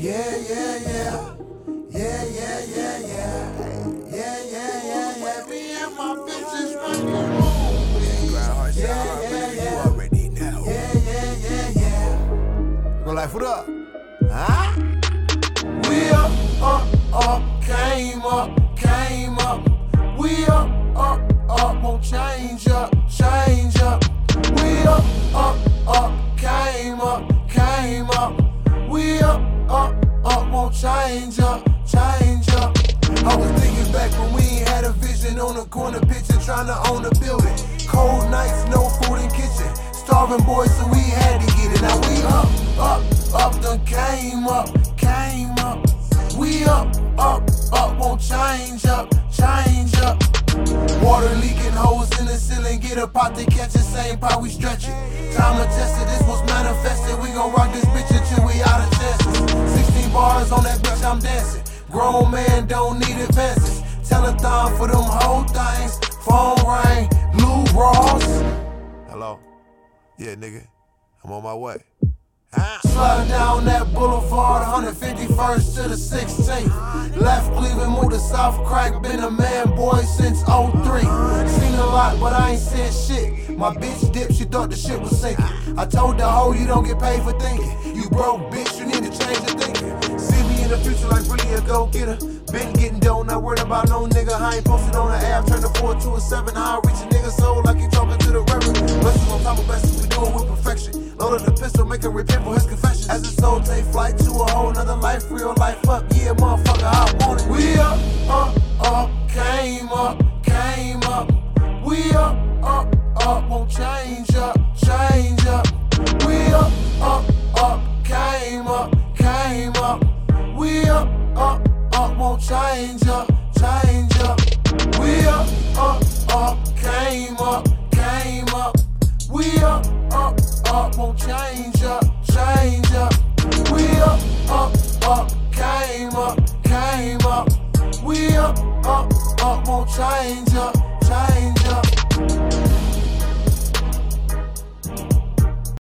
Yeah, yeah, yeah. Yeah, yeah, yeah, yeah. Yeah, yeah, yeah, yeah. Me and my bitches rockin' roll. Yeah, yeah, yeah. already know. Yeah, yeah, yeah, yeah. Go like, what up? Huh? We up, up, up, came up, came up. We up, up, up, won't change up, change up, change up. I was thinking back when we ain't had a vision on the corner picture, trying to own a building. Cold nights, no food in kitchen. Starving boys, so we had to get it. Now we up, up, up, done came up, came up. We up, up, up, won't change up, change up. Water leaking, holes in the ceiling. Get a pot to catch the same pot we stretch it. Time to test it, this was manifested. We gon' rock this bitch until 16 bars on that bitch, I'm dancing. Grown man don't need advances. Telethon for them whole things. Phone ring, Lou Ross. Hello? Yeah, nigga. I'm on my way. Sliding down that boulevard, 151st to the 16th. Left Cleveland, moved to South Crack, been a man boy since 03. Seen a lot, but I ain't said shit. My bitch dipped, she thought the shit was sinking. I told the hoe you don't get paid for thinking. You broke bitch, you need to change your go getter. Been getting dough, not worried about no nigga. I ain't posted on the app, turn the 4 to a 7. How I reach a nigga soul like you talking to the reverend. Blessings on top of blessings, we do it with perfection. Loaded the pistol, make him repent for his confession. As his soul take flight to a whole nother life, real life up. Yeah, motherfucker, I want it. We up, up, up, came up, came up. We up, up, up, won't change up, change up. We up, up, up, came up, came up. We up, up, up, won't change up, change up. We up, up, up, came up, came up. We up, up, up, won't change up, change up. We up, up, up, came up, came up. We up, up, up, won't change up,